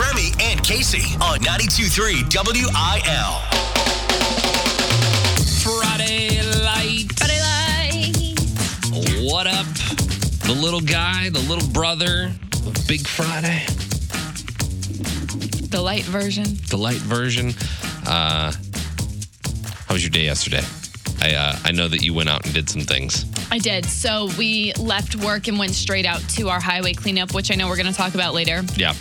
Remy and Kasey on 92.3 WIL. Friday light. Friday light. What up? The little guy, the little brother of Big Friday, The light version. the light version. Uh, how was your day yesterday? I uh, I know that you went out and did some things. I did. So we left work and went straight out to our highway cleanup, which I know we're going to talk about later. Yeah.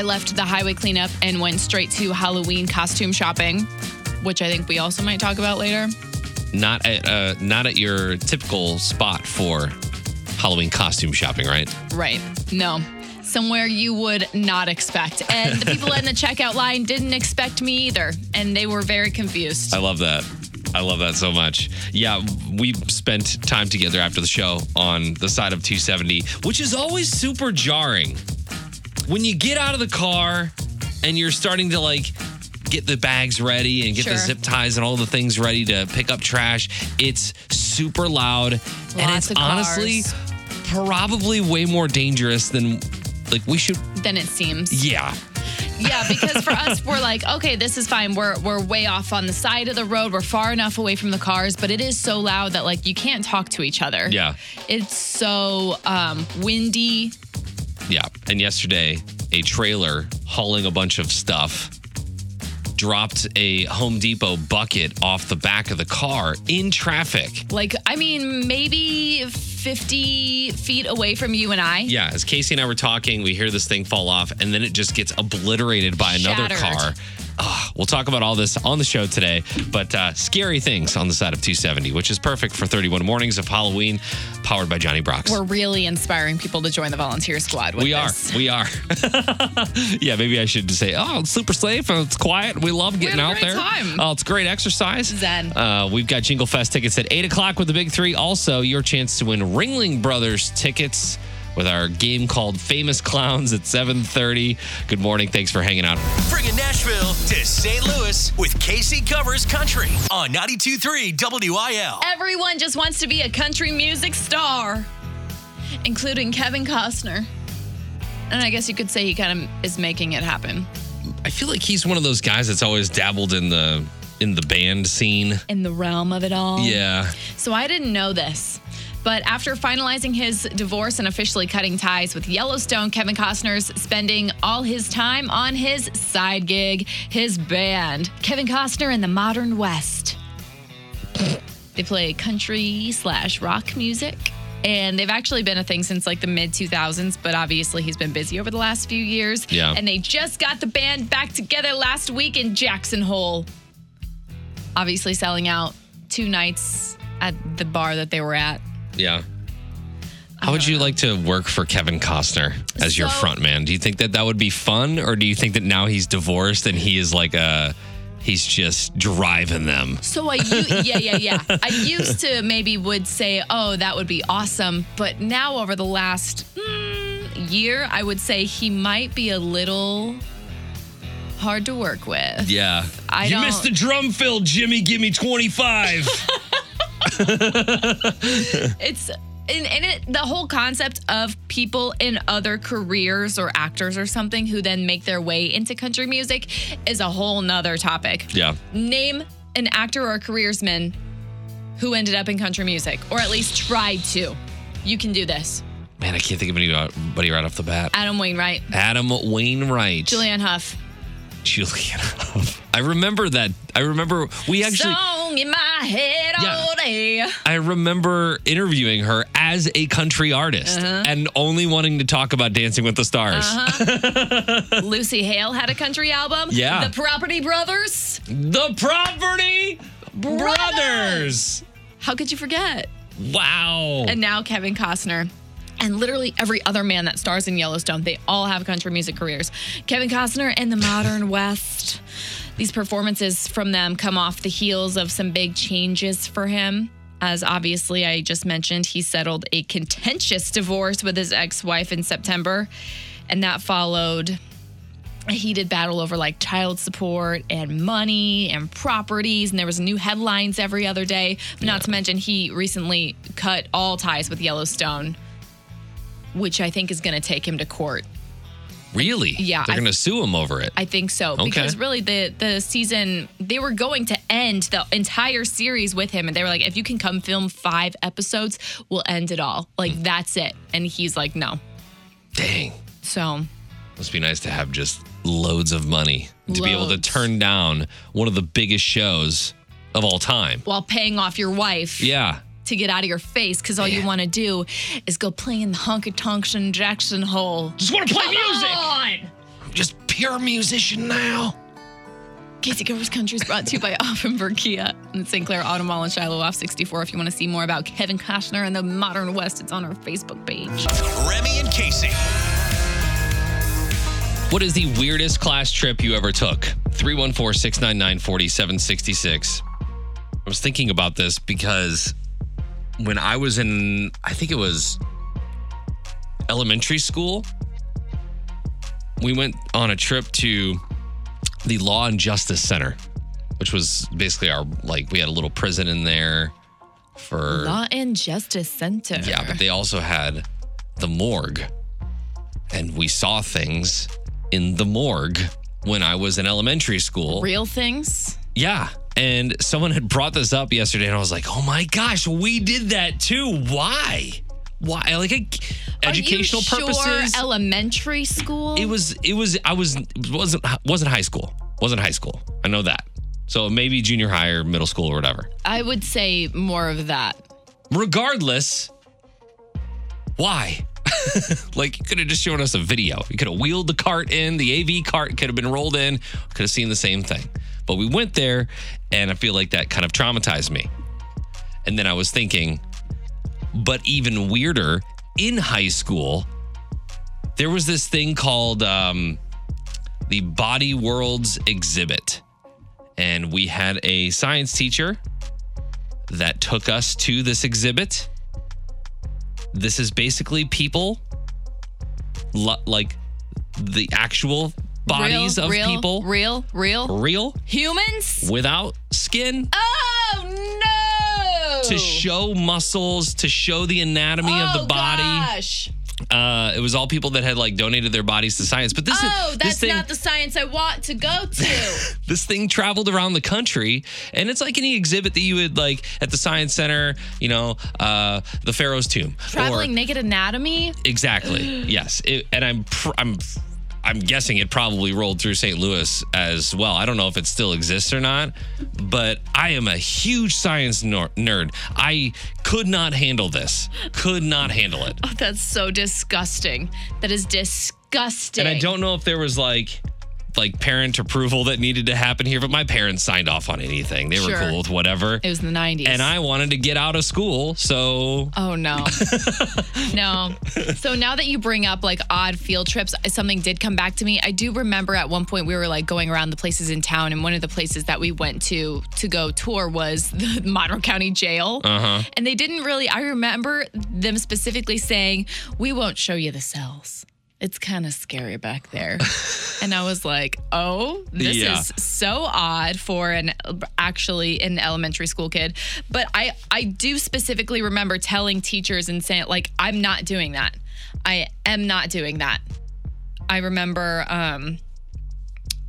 I left the highway cleanup and went straight to Halloween costume shopping, which I think we also might talk about later. Not at uh, not at your typical spot for Halloween costume shopping, right? Right. No. Somewhere you would not expect. And the people in the checkout line didn't expect me either. And they were very confused. I love that. I love that so much. Yeah, we spent time together after the show on the side of 270, which is always super jarring. When you get out of the car and you're starting to like get the bags ready and get the zip ties and all the things ready to pick up trash, it's super loud and it's honestly probably way more dangerous than like we should than it seems. yeah. Yeah, because for us, we're like, okay, this is fine. We're we're way off on the side of the road. We're far enough away from the cars, but it is so loud that like you can't talk to each other. Yeah. It's so um, windy. Yeah. And yesterday, a trailer hauling a bunch of stuff dropped a Home Depot bucket off the back of the car in traffic. Like, I mean, maybe 50 feet away from you and I. Yeah, as Kasey and I were talking, we hear this thing fall off and then it just gets obliterated by another Shattered. car. Ah, we'll talk about all this on the show today, but uh, scary things on the side of 270, which is perfect for 31 mornings of Halloween, powered by Johnny Brock's. We're really inspiring people to join the volunteer squad with We are. We are. yeah, maybe I should just say, oh, it's super safe. It's quiet. We love getting out there. time. Oh, it's great exercise. Zen. Uh, we've got Jingle Fest tickets at 8 o'clock with the big three. Also, your chance to win Ringling Brothers tickets with our game called Famous Clowns at 7.30. Good morning. Thanks for hanging out. Bringing Nashville to St. Louis with Kasey Covers Country on 92.3 WIL. Everyone just wants to be a country music star, including Kevin Costner. And I guess you could say he kind of is making it happen I feel like he's one of those guys that's always dabbled in the in the band scene. in the realm of it all. Yeah. So I didn't know this. But after finalizing his divorce and officially cutting ties with Yellowstone, Kevin Costner's spending all his time on his side gig, his band, Kevin Costner and the Modern West. They play country slash rock music. And they've actually been a thing since like the mid 2000s, but obviously he's been busy over the last few years. Yeah. And they just got the band back together last week in Jackson Hole. Obviously selling out two nights at the bar that they were at. Yeah. How would you like to work for Kevin Costner as your So- front man? Do you think that that would be fun, or do you think that now he's divorced and he is like a he's just driving them? So I, u- yeah, yeah, yeah. I used to maybe would say, oh, that would be awesome. But now over the last mm, year, I would say he might be a little hard to work with. Yeah. I you don't- missed the drum fill, Jimmy. Give me twenty five. It's and, and it, the whole concept of people in other careers or actors or something who then make their way into country music is a whole nother topic. yeah. Name an actor or a careersman who ended up in country music, or at least tried to. You can do this. Man, I can't think of anybody right off the bat. Adam Wainwright, Adam Wainwright. Julianne Hough. Julianne. I remember that. I remember we actually. Song in my head Yeah. all day. I remember interviewing her as a country artist Uh-huh. and only wanting to talk about Dancing with the Stars. Lucy Hale had a country album. Yeah. The Property Brothers. The Property Brothers. How could you forget? Wow. And now Kevin Costner. And literally every other man that stars in Yellowstone, they all have country music careers. Kevin Costner and the Modern West. These performances from them come off the heels of some big changes for him. As obviously I just mentioned, he settled a contentious divorce with his ex wife in September. And that followed a heated battle over like child support and money and properties and there was new headlines every other day not to mention he recently cut all ties with yellowstone which i think is going to take him to court Really? Yeah, They're going to sue him over it. I think so okay. because really the the season they were going to end the entire series with him and they were like if you can come film 5 episodes we'll end it all. Like Hmm. that's it. And he's like no. Dang. So Must be nice to have just loads of money to be able to turn down one of the biggest shows of all time. while paying off your wife Yeah. To get out of your face cuz all you want to do is go play in the honky tonk Jackson hole. Just want to play music. on. I'm just pure musician now. Kasey Covers Country is brought to you by Auffenberg Kia and St. Clair Auto Mall and Shiloh off 64. If you want to see more about Kevin Costner and the Modern West, it's on our Facebook page. Remy and Kasey. What is the weirdest class trip you ever took? 314 699 4766. I was thinking about this because when I was in, I think it was elementary school, we went on a trip to the Law and Justice Center, which was basically our, like, we had a little prison in there for. Law and Justice Center. Yeah, but they also had the morgue. And we saw things in the morgue when I was in elementary school. Real things. Yeah. And someone had brought this up yesterday, and I was like, oh my gosh, we did that too. Why? Why? Like, a, educational purposes? Sure elementary school. it was, it was, I was, wasn't, wasn't high school. Wasn't high school. I know that. So maybe junior high or middle school or whatever. I would say more of that. regardless, why? like you could have just shown us a video. You could have wheeled the cart in, the AV cart could have been rolled in, could have seen the same thing. But we went there and I feel like that kind of traumatized me. And then I was thinking, but even weirder, in high school, there was this thing called um, the Body Worlds exhibit. And we had a science teacher that took us to this exhibit. This is basically people, like the actual bodies real, of real, people, Real, real. real, Humans? without skin, Oh, no. to show muscles, to show the anatomy of Oh, the body. Gosh. Uh, it was all people that had like donated their bodies to science. But this Oh, is that's this thing. not the science I want to go to. this thing traveled around the country and it's like any exhibit that you would like at the science center you know uh the pharaoh's tomb Traveling or naked anatomy? exactly yes it, and i'm pr- i'm i'm guessing it probably rolled through st louis as well i don't know if it still exists or not but i am a huge science nor- nerd i could not handle this could not handle it Oh, that's so disgusting. That is disgusting. and i don't know if there was like like parent approval that needed to happen here but my parents signed off on anything they were Sure. cool with whatever It was the 90s. and I wanted to get out of school. So Oh no. no. So now that you bring up like odd field trips, something did come back to me. I do remember at one point we were like going around the places in town and one of the places that we went to to go tour was the Monroe County Jail. Uh-huh. And they didn't really I remember them specifically saying, "We won't show you the cells." It's kind of scary back there. and I was like, "Oh, this Yeah. is so odd for an actually an elementary school kid. But i i do specifically remember telling teachers and saying like i'm not doing that. I am not doing that. I remember um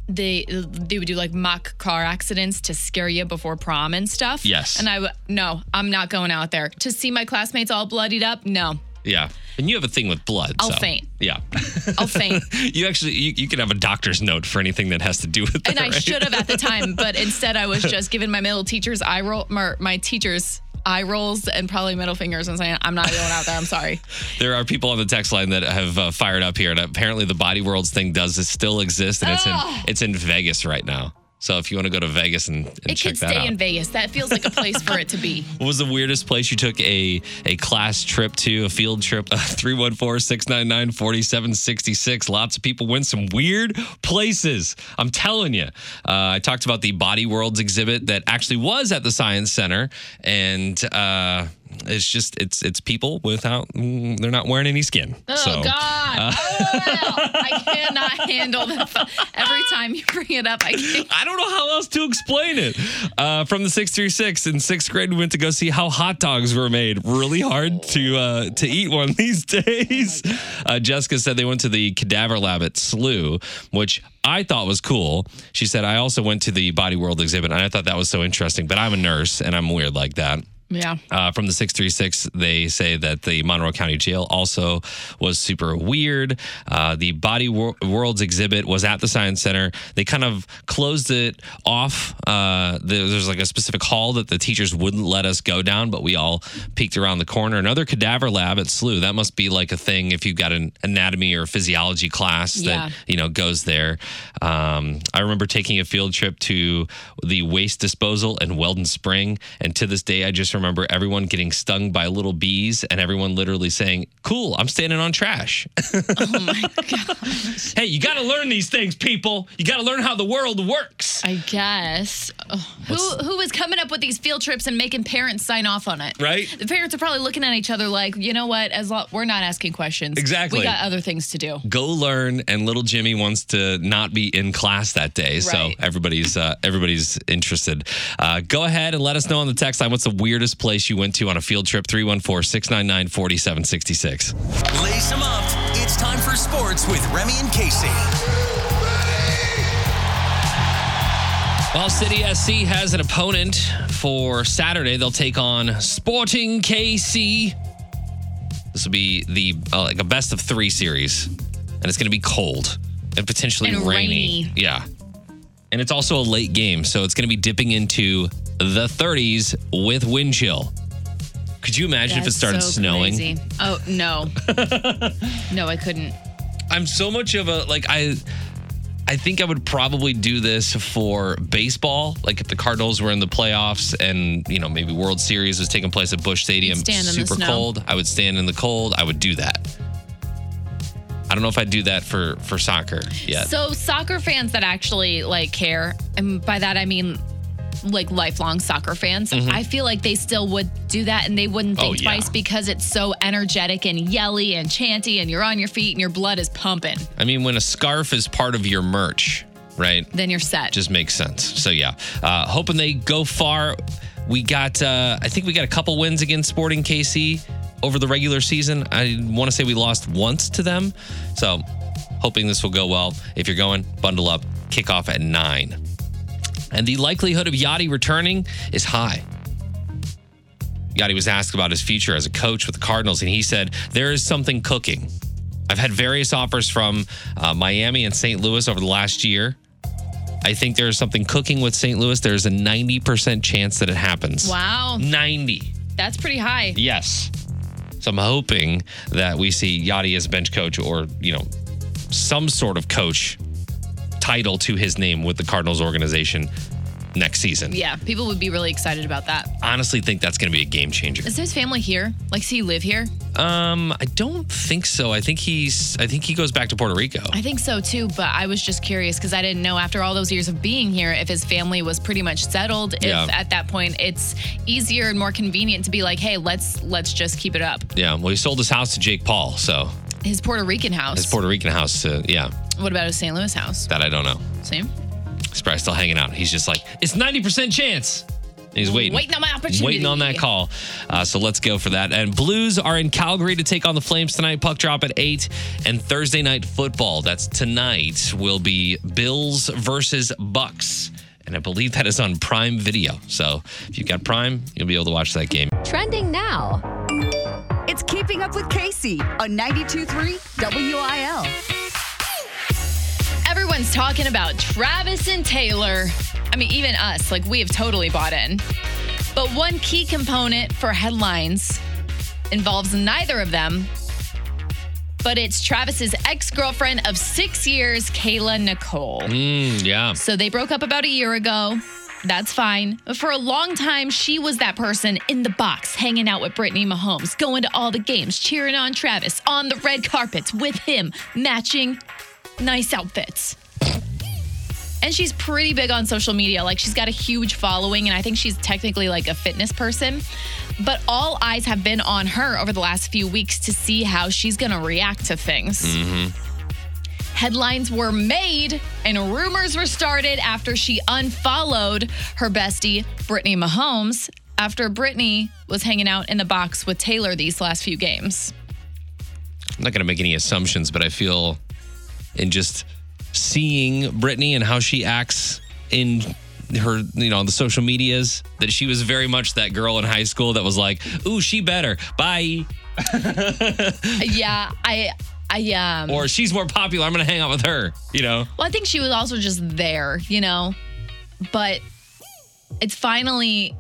they they would do like mock car accidents to scare you before prom and stuff. Yes. and I would, no i'm not going out there. To see my classmates all bloodied up? No yeah. And you have a thing with blood. I'll so, faint. Yeah. i'll faint you actually you, you can have a doctor's note for anything that has to do with that. and I right? should have at the time, but instead I was just giving my middle teachers eye roll, my, my teachers eye rolls and probably middle fingers and saying, "I'm not going out there. I'm sorry." There are people on the text line that have uh, fired up here, and apparently the Body Worlds thing does still exist, and it's in it's in Vegas right now. So if you want to go to Vegas and, and It check could stay out. in Vegas. That feels like a place for it to be. What was the weirdest place you took a a class trip to, a field trip? 314 699 4766. Lots of people went some weird places. I'm telling you. Uh, I talked about the Body Worlds exhibit that actually was at the Science Center. And uh, it's just it's it's people without they're not wearing any skin. Oh so, God! uh, oh, I cannot handle this. Every time you bring it up, I can't. I don't know how else to explain it. Uh, from the six three six in sixth grade, we went to go see how hot dogs were made. Really hard to uh, to eat one these days. Uh, Jessica said they went to the cadaver lab at SLU, which I thought was cool. She said I also went to the Body World exhibit, and I thought that was so interesting. But I'm a nurse, and I'm weird like that. Yeah. Uh, from the 636, they say that the Monroe County Jail also was super weird. Uh, the Body Wor- Worlds exhibit was at the Science Center. They kind of closed it off. Uh, there's like a specific hall that the teachers wouldn't let us go down, but we all peeked around the corner. Another cadaver lab at SLU. That must be like a thing if you've got an anatomy or physiology class that, you know, goes there. Um, I remember taking a field trip to the waste disposal in Weldon Spring. And to this day, I just remember everyone getting stung by little bees and everyone literally saying, Cool, I'm standing on trash. Oh my God. hey, you got to learn these things, people. You got to learn how the world works. I guess. Ugh. Who who was coming up with these field trips and making parents sign off on it? Right. The parents are probably looking at each other like, you know what? As long we're not asking questions. Exactly. We got other things to do. Go learn, and little Jimmy wants to not be in class that day, so everybody's uh, everybody's interested. Uh, go ahead and let us know on the text line what's the weirdest place you went to on a field trip. 314-699-4766. Lace them up. It's time for sports with Remy and Kasey. Well, City SC has an opponent for Saturday. They'll take on Sporting KC. This will be the uh, like a best of three series, and it's going to be cold and potentially And rainy. rainy. Yeah, and it's also a late game, so it's going to be dipping into the 30s with wind chill. Could you imagine if it That's started so snowing? crazy. Oh no. no, I couldn't. I'm so much of a like I I think I would probably do this for baseball. Like if the Cardinals were in the playoffs and, you know, maybe World Series was taking place at Busch Stadium, You'd stand in the super snow. cold. I would stand in the cold. I would do that. I don't know if I'd do that for for soccer yet. So soccer fans that actually like care, and by that I mean like lifelong soccer fans, I feel like they still would do that and they wouldn't Mm-hmm. Oh, think yeah. twice because it's so energetic and yelly and chanty and you're on your feet and your blood is pumping. I mean, when a scarf is part of your merch, right? Then you're set. just makes sense. So yeah, uh, hoping they go far. We got, uh, I think we got a couple wins against Sporting KC over the regular season. I want to say we lost once to them. So hoping this will go well. If you're going, bundle up. Kickoff at nine, and the likelihood of Yadi returning is high. Yadi was asked about his future as a coach with the Cardinals, and he said, There is something cooking. I've had various offers from uh, Miami and St. Louis over the last year. I think there is something cooking with St. Louis. There's a 90% chance that it happens. wow. 90. That's pretty high. Yes. So I'm hoping that we see Yadi as a bench coach or, you know, some sort of coach title to his name with the Cardinals organization next season. Yeah, people would be really excited about that. Honestly, think that's going to be a game changer. Is his family here? Like, does he live here? Um, I don't think so. I think he's. I think he goes back to Puerto Rico. I think so too, but I was just curious because I didn't know after all those years of being here if his family was pretty much settled. If Yeah. at that point it's easier and more convenient to be like, hey, let's let's just keep it up. Yeah. Well, he sold his house to Jake Paul, so His Puerto Rican house. his Puerto Rican house. To, yeah, what about his St. Louis house? that I don't know. Same. He's probably still hanging out. He's just like, it's 90% chance. And He's waiting. Waiting on my opportunity. Waiting on that call. Uh, so let's go for that. And Blues are in Calgary to take on the Flames tonight. Puck drop at 8. And Thursday night football, that's tonight, will be Bills versus Bucks. And I believe that is on Prime Video. So if you've got Prime, you'll be able to watch that game. Trending now. It's Keeping Up with Kasey on 92.3 WIL. Everyone's talking about Travis and Taylor. I mean, even us, like we have totally bought in. But one key component for headlines involves neither of them, but it's Travis's ex girlfriend of six years, Kayla Nicole. Mm, yeah. So they broke up about a year ago. That's fine. For a long time, she was that person in the box, hanging out with Brittany Mahomes, going to all the games, cheering on Travis, on the red carpets with him, matching nice outfits. And she's pretty big on social media. Like she's got a huge following, and I think she's technically like a fitness person. But all eyes have been on her over the last few weeks to see how she's to react to things. Mm-hmm. Headlines were made and rumors were started after she unfollowed her bestie, Brittany Mahomes, after Brittany was hanging out in the box with Taylor these last few games. I'm not going to make any assumptions, but I feel in just seeing Brittany and how she acts in her, you know, on the social medias, that she was very much that girl in high school that was like, "Ooh, she better." Bye. yeah, I, I, um, Or she's more popular. I'm going to hang out with her. You know. well, I think she was also just there, you know, but it's finally,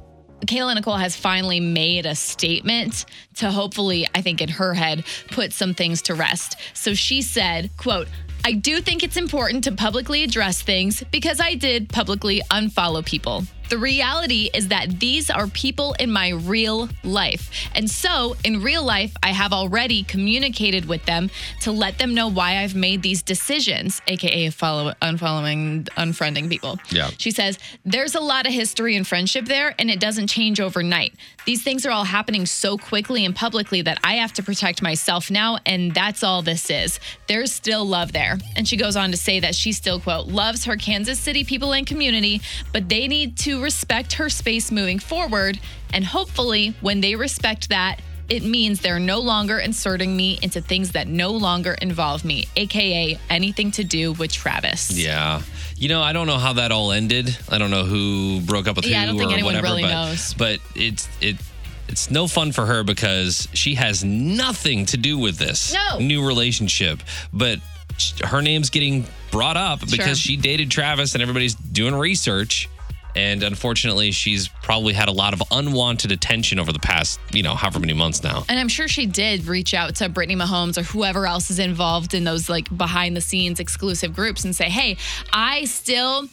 Kayla Nicole has finally made a statement to hopefully, I think in her head, put some things to rest. So she said, quote, I do think it's important to publicly address things because I did publicly unfollow people. The reality is that these are people in my real life. And so, in real life, I have already communicated with them to let them know why I've made these decisions, aka follow unfollowing, unfriending people. Yeah. She says, There's a lot of history and friendship there, and it doesn't change overnight. These things are all happening so quickly and publicly that I have to protect myself now, and that's all this is. There's still love there. And she goes on to say that she still, quote, loves her Kansas City people and community, but they need to respect her space moving forward. And hopefully, when they respect that, it means they're no longer inserting me into things that no longer involve me, aka anything to do with Travis. Yeah. You know, I don't know how that all ended. I don't know who broke up with Yeah, I who don't think or anyone whatever. really but, knows. But it's it it's no fun for her because she has nothing to do with this No. new relationship. But her name's getting brought up because she dated Travis and everybody's doing research. And unfortunately, she's probably had a lot of unwanted attention over the past, you know, however many months now. And I'm sure she did reach out to Brittany Mahomes or whoever else is involved in those like behind the scenes exclusive groups and say, hey, I still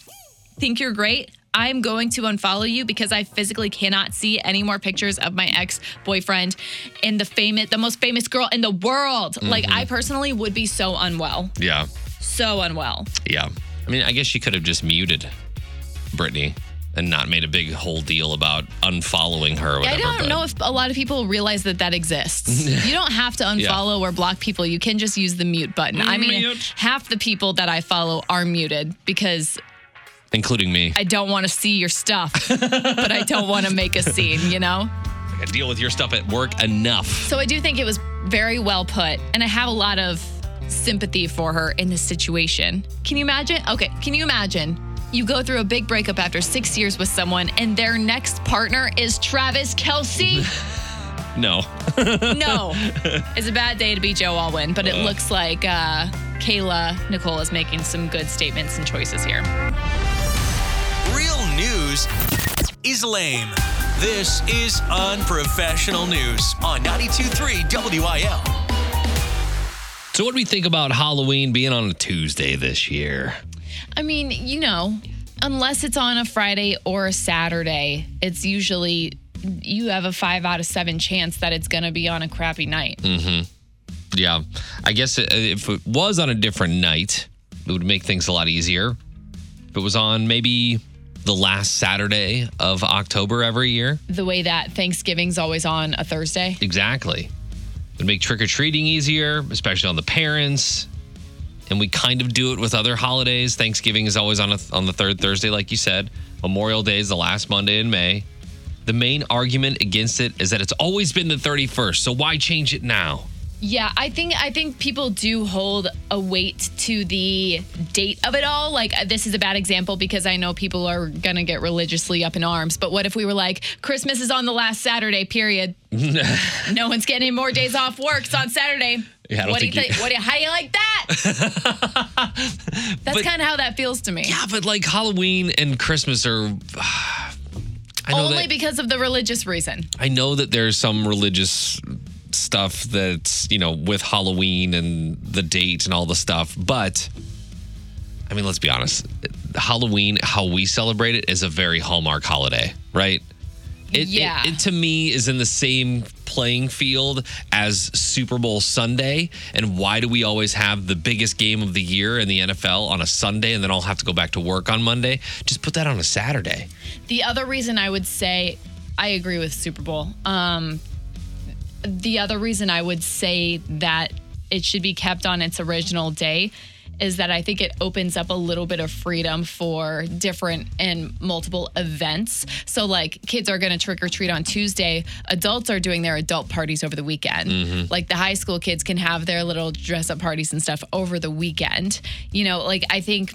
think you're great. I'm going to unfollow you because I physically cannot see any more pictures of my ex boyfriend and the famous, the most famous girl in the world. Like, I mm-hmm. personally would be so unwell, Yeah. so unwell. Yeah. I mean, I guess she could have just muted Brittany and not made a big whole deal about unfollowing her or whatever. I don't but- know if a lot of people realize that that exists. you don't have to unfollow or block people. You can just use the mute button. I mean, half the people that I follow are muted because including me. I don't want to see your stuff, but I don't want to make a scene, you know? I deal with your stuff at work enough. So I do think it was very well put, and I have a lot of sympathy for her in this situation. Can you imagine? Okay, can you imagine? You go through a big breakup after six years with someone, and their next partner is Travis Kelce. No. no, it's a bad day to be Joe Alwyn, but it looks like uh, Kayla Nicole is making some good statements and choices here. Real news is lame. This is unprofessional news on 92.3 WIL. So, what do we think about Halloween being on a Tuesday this year? I mean, you know, unless it's on a Friday or a Saturday, it's usually you have a five out of seven chance that it's going to be on a crappy night. Mm-hmm. Yeah. I guess if it was on a different night, it would make things a lot easier. If it was on maybe the last Saturday of October every year, The way that Thanksgiving's always on a Thursday. Exactly. It would make trick or treating easier, especially on the parents. And we kind of do it with other holidays. Thanksgiving is always on a, on the third Thursday, like you said. Memorial Day is the last Monday in May. The main argument against it is that it's always been the 31st. So why change it now? Yeah, I think I think people do hold a weight to the date of it all. Like uh, this is a bad example because I know people are gonna get religiously up in arms. But what if we were like Christmas is on the last Saturday? Period. no one's getting any more days off work. It's on Saturday. Yeah, I don't what do you think think? What do you, how do you like that? That's kind of how that feels to me. Yeah, but like Halloween and Christmas are. I know Only that, because of the religious reason. I know that there's some religious stuff that's, you know, with Halloween and the date and all the stuff, but I mean, let's be honest. Halloween, how we celebrate it is a very Hallmark holiday, right? It, Yeah. it, it to me is in the same playing field as Super Bowl Sunday. And why do we always have the biggest game of the year in the NFL on a Sunday and then I'll have to go back to work on Monday? Just put that on a Saturday. The other reason I would say I agree with Super Bowl. Um, the other reason I would say that it should be kept on its original day is that I think it opens up a little bit of freedom for different and multiple events. So, like, kids are going to trick or treat on Tuesday. Adults are doing their adult parties over the weekend. Mm-hmm. Like, the high school kids can have their little dress up parties and stuff over the weekend. You know, like, I think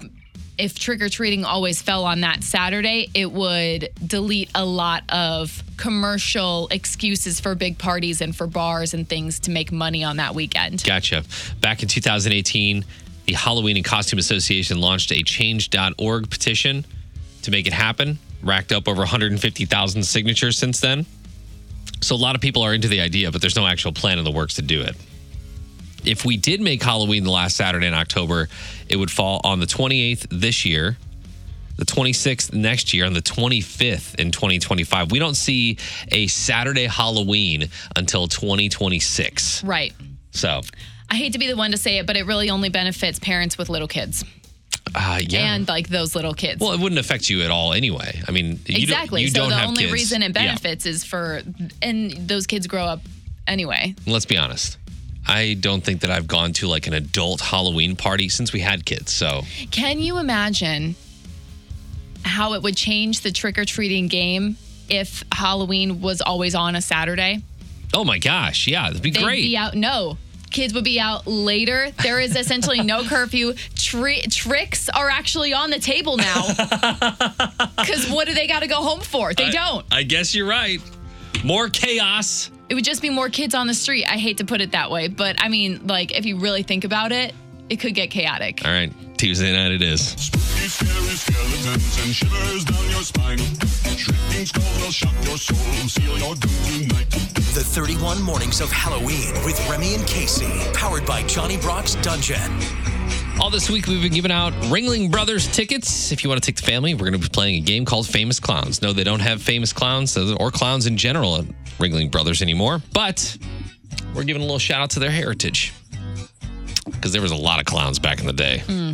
if trick or treating always fell on that Saturday, it would delete a lot of commercial excuses for big parties and for bars and things to make money on that weekend. Gotcha. Back in 2018, the Halloween and Costume Association launched a change.org petition to make it happen, racked up over 150,000 signatures since then. So a lot of people are into the idea, but there's no actual plan in the works to do it. If we did make Halloween the last Saturday in October, it would fall on the 28th this year, the 26th next year, and the 25th in 2025. We don't see a Saturday Halloween until 2026. Right. So, I hate to be the one to say it, but it really only benefits parents with little kids uh, yeah. and like those little kids. well, it wouldn't affect you at all anyway. I mean, you exactly. Don't, you so don't the only kids. reason it Yeah. benefits is for, and those kids grow up anyway. Let's be honest. I don't think that I've gone to like an adult Halloween party since we had kids. So, Can you imagine how it would change the trick or treating game if Halloween was always on a Saturday? oh my gosh, yeah, that'd be great. They'd great. be out. No. Kids would be out later. There is essentially no curfew. Tri- tricks are actually on the table now. Because what do they got to go home for? They don't. I guess you're right. More chaos. It would just be more kids on the street. I hate to put it that way, but I mean, like, if you really think about it, it could get chaotic. All right, Tuesday night it is. Spooky, scary skeletons and shivers down your spine. Shrieking skulls will shock your soul, seal your doom tonight. The 31 Mornings of Halloween with Remy and Kasey, powered by Johnny Brock's Dungeon. All this week, we've been giving out Ringling Brothers tickets. If you want to take the family, we're going to be playing a game called Famous Clowns. No, they don't have famous clowns or clowns in general at Ringling Brothers anymore, but we're giving a little shout out to their heritage because there was a lot of clowns back in the day. Hmm.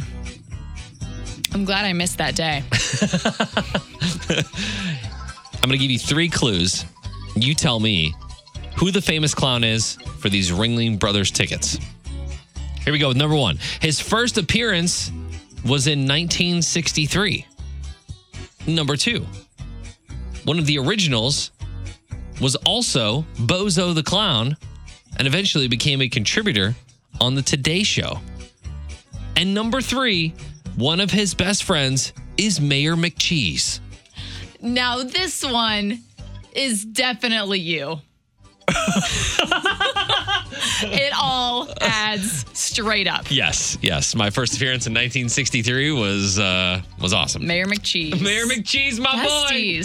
I'm glad I missed that day. I'm going to give you three clues. You tell me who the famous clown is for these Ringling Brothers tickets. Here we go with number one. His first appearance was in 1963. Number two, one of the originals was also Bozo the Clown and eventually became a contributor on the Today Show. And number three, one of his best friends is Mayor McCheese. Now, this one is definitely you. it all adds straight up. Yes, yes. My first appearance in 1963 was uh, was awesome. Mayor McCheese. Mayor McCheese, my boy.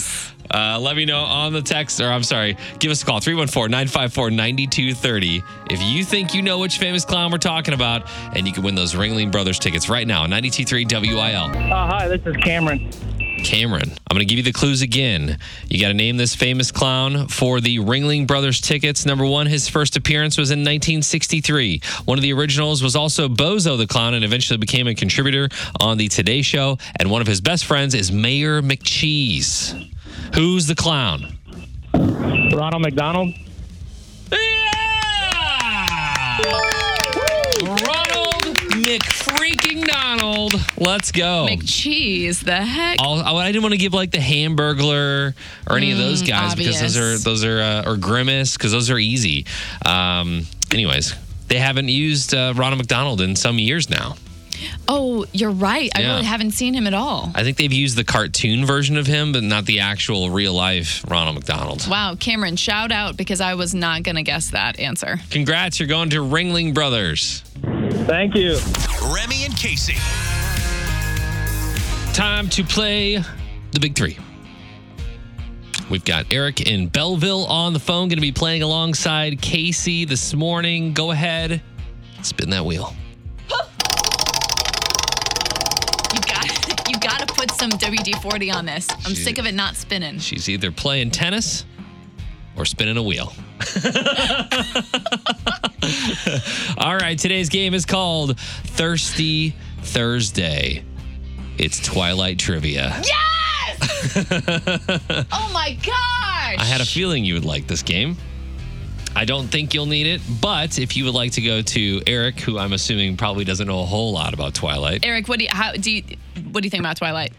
Uh, let me know on the text, or I'm sorry, give us a call 314 954 9230 if you think you know which famous clown we're talking about, and you can win those Ringling Brothers tickets right now. 923 WIL. Uh, hi, this is Cameron. Cameron, I'm going to give you the clues again. You got to name this famous clown for the Ringling Brothers tickets. Number one, his first appearance was in 1963. One of the originals was also Bozo the Clown and eventually became a contributor on The Today Show. And one of his best friends is Mayor McCheese. Who's the clown? Ronald McDonald. Yeah! McFreaking Donald. Let's go. McCheese, the heck? I'll, I didn't want to give like the Hamburglar or any of those Mm, guys because those are those are uh, or Grimace because those are easy. Um, anyways, they haven't used uh, Ronald McDonald in some years now. Oh, you're right. I really haven't seen him at all. I think they've used the cartoon version of him, but not the actual real life Ronald McDonald. Wow, Cameron, shout out because I was not going to guess that answer. Congrats, you're going to Ringling Brothers. Thank you. Remy and Kasey. Time to play the big three. We've got Eric in Belleville on the phone, going to be playing alongside Kasey this morning. Go ahead, spin that wheel. You got you got to put some some WD 40 on this. I'm sick of it not spinning. She's either playing tennis or spinning a wheel. All right, today's game is called Thirsty Thursday. It's Twilight Trivia. Yes! oh my gosh! I had a feeling you would like this game. I don't think you'll need it, but if you would like to go to Eric, who I'm assuming probably doesn't know a whole lot about Twilight, Eric, what do you how do you what do you think about Twilight?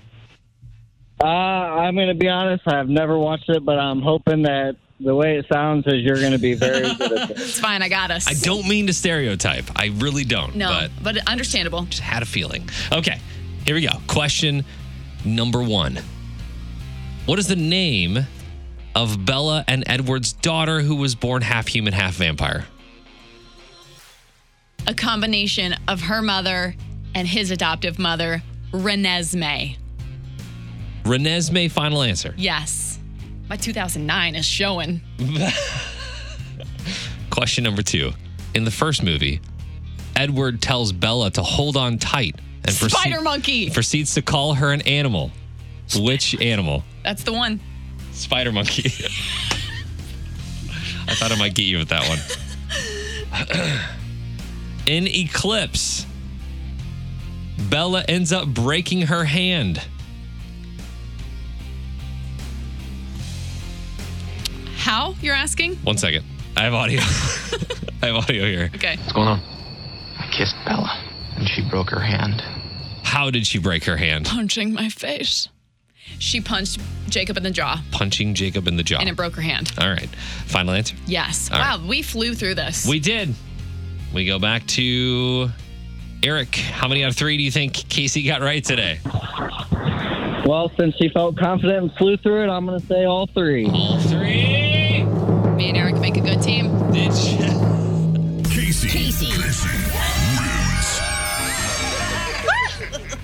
Uh, I'm going to be honest. I've never watched it, but I'm hoping that the way it sounds is you're going to be very good at this. It's fine, I got us. I don't mean to stereotype. I really don't. No, but but understandable. just had a feeling. Okay, here we go. Question number one What is the name of Bella and Edward's daughter who was born half human, half vampire? A combination of her mother and his adoptive mother, Renesmee. Renesmee, final answer. Yes. My 2009 is showing. Question number two. In the first movie, Edward tells Bella to hold on tight and Spider monkey. proceeds to call her an animal. Which animal? That's the one. Spider monkey. I thought I might get you with that one. In Eclipse, Bella ends up breaking her hand. How, you're asking? One second. I have audio. I have audio here. Okay. What's going on? I kissed Bella, and she broke her hand. How did she break her hand? Punching my face. She punched Jacob in the jaw Punching Jacob in the jaw. and it broke her hand. All right. Final answer. Yes. All wow, right. we flew through this. We did. We go back to Eric. How many out of three do you think Kasey got right today? Well, since she felt confident and flew through it, I'm going to say all three. All three.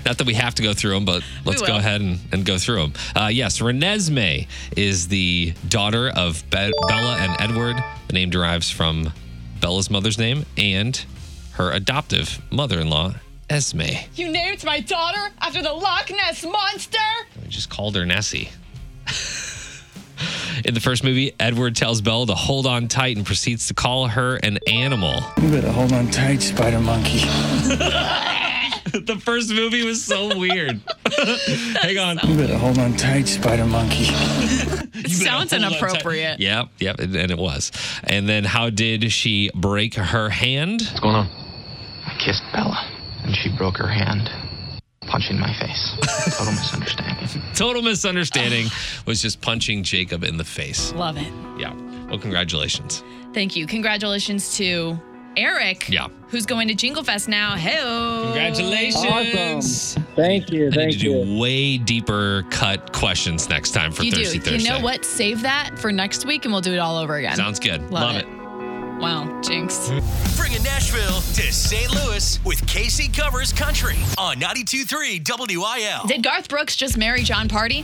Not that we have to go through them, but let's go ahead and, and go through them. Uh, yes, Renesmee is the daughter of Be- Bella and Edward. The name derives from Bella's mother's name and her adoptive mother-in-law, Esme. You named my daughter after the Loch Ness Monster? We just called her Nessie. In the first movie, Edward tells Bella to hold on tight and proceeds to call her an animal. You better hold on tight, Spider Monkey. the first movie was so weird. Hang on. You better hold on tight, Spider Monkey. It sounds Hold on inappropriate. Yep, yep, and and it was. And then how did she break her hand? What's going on? I kissed Bella, and she broke her hand. Punching my face. Total misunderstanding. Total misunderstanding was just punching Jacob in the face. Love it. Yeah. Well, congratulations. Thank you. Congratulations to Eric. Yeah. Who's going to Jingle Fest now. Hey. Congratulations. Awesome. Thank you. I need Thank to do way deeper cut questions next time for You Thirsty do. Thursday. You know what? Save that for next week and we'll do it all over again. Sounds good. Love Love, it. it. Wow. Jinx. Bringing Nashville to St. Louis with Kasey Covers Country on 92.3 WIL. Did Garth Brooks just marry Jon Pardi?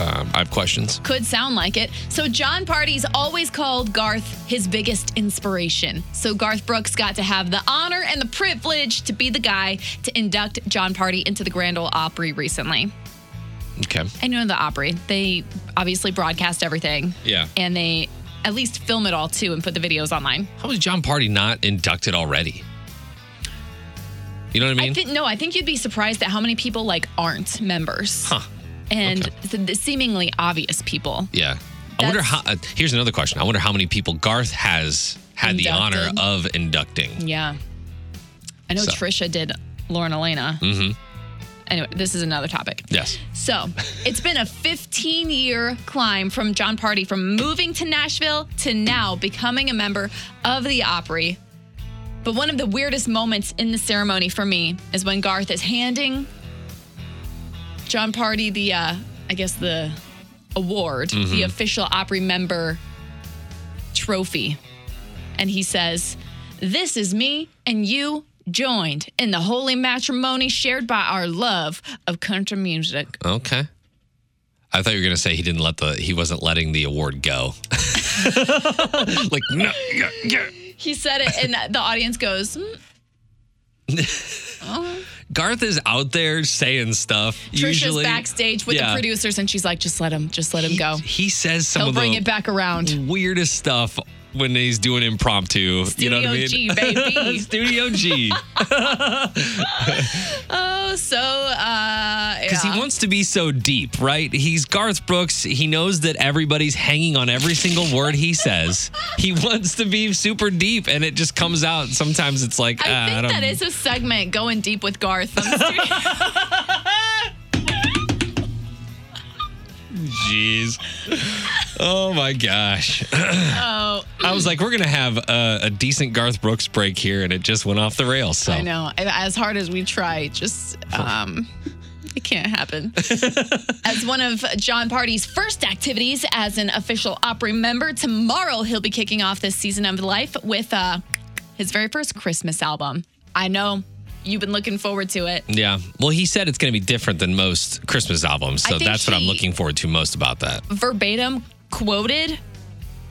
Um, I have questions. Could sound like it. So Jon Pardi's always called Garth his biggest inspiration. So Garth Brooks got to have the honor and the privilege to be the guy to induct Jon Pardi into the Grand Ole Opry recently. Okay. I know the Opry. They obviously broadcast everything. Yeah. And they at least film it all too and put the videos online. How was Jon Pardi not inducted already? You know what I mean? I think no, I think you'd be surprised at how many people like aren't members. huh. And Okay. the, the seemingly obvious people. Yeah. I wonder how. Uh, here's another question. I wonder how many people Garth has had the honor of inducting. Yeah. I know So. Trisha did Lauren Alaina. Mm-hmm. Anyway, this is another topic. Yes. So it's been a 15 year climb from Jon Pardi from moving to Nashville to now becoming a member of the Opry. But one of the weirdest moments in the ceremony for me is when Garth is handing Jon Pardi the, uh, I guess, the award, the official Opry member trophy. And he says, This is me and you joined in the holy matrimony shared by our love of country music. Okay. I thought you were gonna say he didn't let the he wasn't letting the award go. like no, yeah, yeah. He said it, and the audience goes, "Mm, Garth is out there saying stuff. Trisha's usually backstage with Yeah. the producers, and she's like, "Just let him, just let him go. He says some He'll of bring the it back around." weirdest stuff when he's doing impromptu. you know what I mean? Studio G, baby. Studio G. Oh, so uh, Because yeah. he wants to be so deep, right? He's Garth Brooks. He knows that everybody's hanging on every single word he says. He wants to be super deep, and it just comes out. Sometimes it's like, I ah, think don't that is a segment going deep with Garth. studio. Jeez. Oh my gosh. oh, I was like, we're going to have a, a decent Garth Brooks break here, and it just went off the rails. So I know. As hard as we try, just um, it can't happen. as one of Jon Pardi's first activities as an official Opry member, tomorrow he'll be kicking off this season of life with uh, his very first Christmas album. I know you've been looking forward to it. Yeah. Well, he said it's going to be different than most Christmas albums. So that's what I'm looking forward to most about that. Verbatim quoted,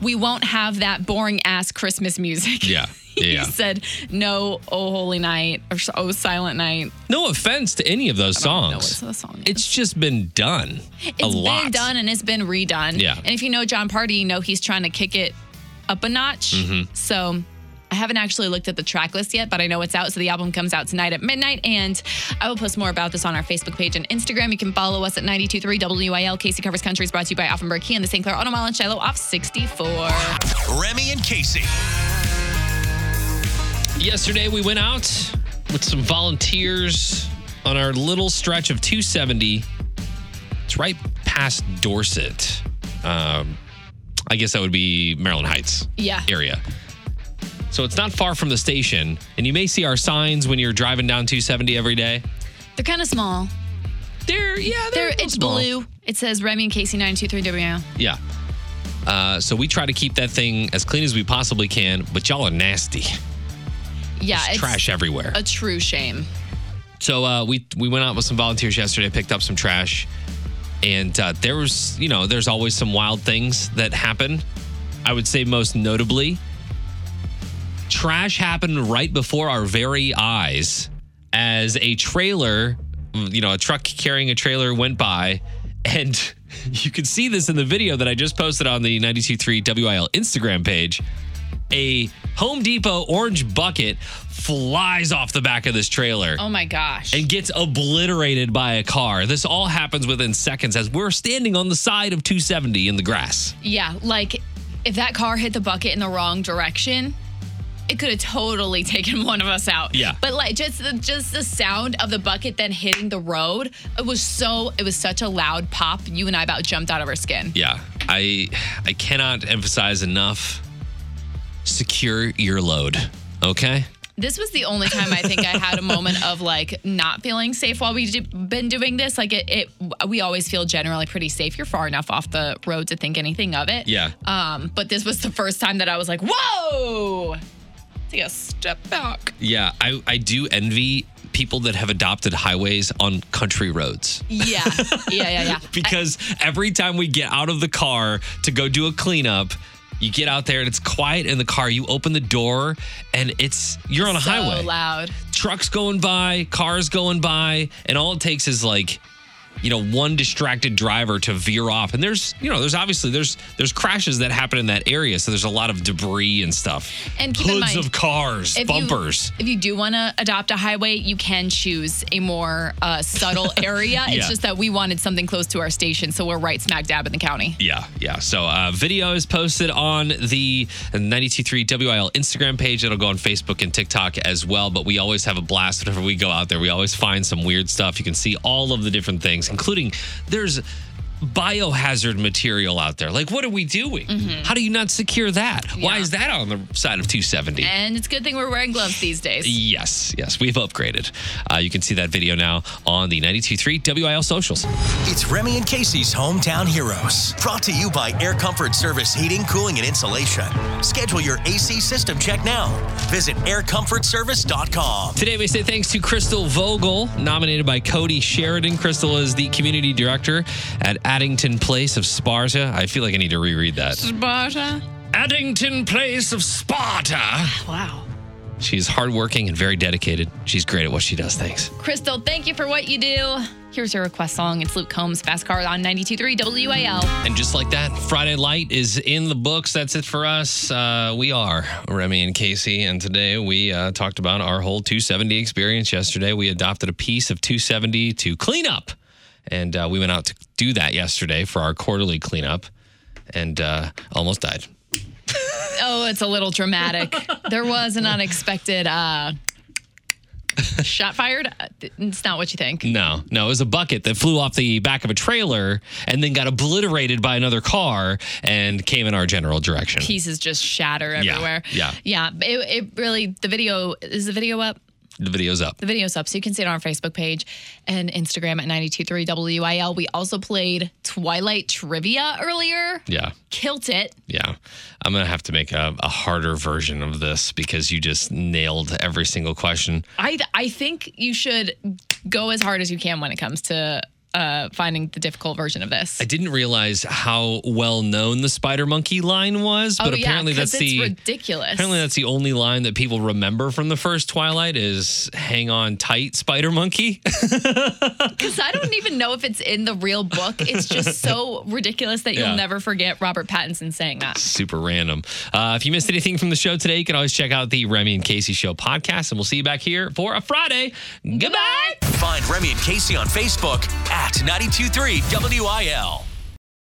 "We won't have that boring ass Christmas music." Yeah. Yeah. he said, "No, oh holy night or oh silent night." No offense to any of those I don't know songs. song. It's just been done a It's lot. been done and it's been redone. Yeah. And if you know Jon Pardi, you know he's trying to kick it up a notch. Mm-hmm. So I haven't actually looked at the track list yet, but I know it's out. So the album comes out tonight at midnight. And I will post more about this on our Facebook page and Instagram. You can follow us at 923 WIL. Kasey Covers Country is brought to you by Auffenberg Kia and the St. Clair Auto Mall in Shiloh off 64. Remy and Kasey. Yesterday, we went out with some volunteers on our little stretch of 270. It's right past Dorsett. Um, I guess that would be Maryland Heights Yeah. area. So it's not far from the station. And you may see our signs when you're driving down 270 every day. They're kind of small. They're, yeah, They're, they're, it's small. blue. It says Remy and Kasey 923 WIL. Yeah. Uh, so we try to keep that thing as clean as we possibly can, but y'all are nasty. Yeah. There's it's trash everywhere. a true shame. So uh, we we went out with some volunteers yesterday, picked up some trash, and uh, there was you know there's always some wild things that happen. I would say most notably, trash happened right before our very eyes as a trailer, you know, a truck carrying a trailer went by, and you can see this in the video that I just posted on the 92.3 WIL Instagram page. A Home Depot orange bucket flies off the back of this trailer Oh my gosh. and gets obliterated by a car. This all happens within seconds as we're standing on the side of 270 in the grass. Yeah, like if that car hit the bucket in the wrong direction, it could have totally taken one of us out. Yeah. But like just the, just the sound of the bucket then hitting the road, it was so it was such a loud pop. You and I about jumped out of our skin. Yeah, I I cannot emphasize enough. Secure your load, okay? This was the only time I think I had a moment of like not feeling safe while we've do- been doing this. Like it, it, we always feel generally pretty safe. You're far enough off the road to think anything of it. Yeah. Um, but this was the first time that I was like, whoa, a step back. Yeah, I I do envy people that have adopted highways on country roads. Yeah, yeah, yeah, yeah. because every time we get out of the car to go do a cleanup, you get out there and it's quiet in the car. You open the door and it's you're on a so highway. loud. Trucks going by, cars going by, and all it takes is like you know one distracted driver to veer off and there's you know there's obviously there's there's crashes that happen in that area so there's a lot of debris and stuff And keep hoods mind, of cars If bumpers You, if you do want to adopt a highway, you can choose a more uh, subtle area. It's just that we wanted something close to our station, so we're right smack dab in the county. Yeah, yeah. So uh, video is posted on the 923 WIL Instagram page. It'll go on Facebook and TikTok as well. But we always have a blast whenever we go out there. We always find some weird stuff. You can see all of the different things, including there's biohazard material out there. Like, what are we doing? How do you not secure that? Why Mm-hmm. Is that on the side of 270? And it's a good thing we're wearing gloves these days. Yes, yes, we've upgraded. Uh, you can see that video now on the 923 WIL socials. It's Remy and Kasey's Hometown Heroes. Brought to you by Air Comfort Service Heating, Cooling, and Insulation. Schedule your AC system check now. Visit aircomfortservice.com. Today, we say thanks to Crystal Vogel, nominated by Cody Sheridan. Crystal is the community director at Addington Place of Sparta. I feel like I need to reread that. Sparta. Addington Place of Sparta. Wow. She's hardworking and very dedicated. She's great at what she does. Thanks. Crystal, thank you for what you do. Here's your request song. It's Luke Combs, Fast Car on 92.3 WAL. And just like that, Friday Light is in the books. That's it for us. Uh, we are Remy and Kasey, and today we uh, talked about our whole 270 experience yesterday. We adopted a piece of 270 to clean up, and uh, we went out to do that yesterday for our quarterly cleanup, and uh, almost died. Oh, it's a little dramatic. there was an unexpected uh, shot fired. Uh, It's not what you think. No, no, it was a bucket that flew off the back of a trailer and then got obliterated by another car and came in our general direction. Pieces just shatter Yeah, everywhere. yeah. Yeah. It, it really, the video, is the video up? The video's up. The video's up, so you can see it on our Facebook page and Instagram at 923 WIL. We also played Twilight Trivia earlier. Yeah. Kilt it. Yeah. I'm going to have to make a, a harder version of this because you just nailed every single question. I, I think you should go as hard as you can when it comes to uh, finding the difficult version of this. I didn't realize how well known the Spider Monkey line was, but oh, yeah, apparently 'cause that's it's the ridiculous. apparently that's the only line that people remember from the first Twilight is "Hang on tight, Spider Monkey." Because I don't even know if it's in the real book. It's just so ridiculous that you'll Yeah. never forget Robert Pattinson saying that. Super random. Uh, if you missed anything from the show today, you can always check out the Remy and Kasey Show podcast, and we'll see you back here for a Friday. Goodbye. Find Remy and Kasey on Facebook at 923 WIL.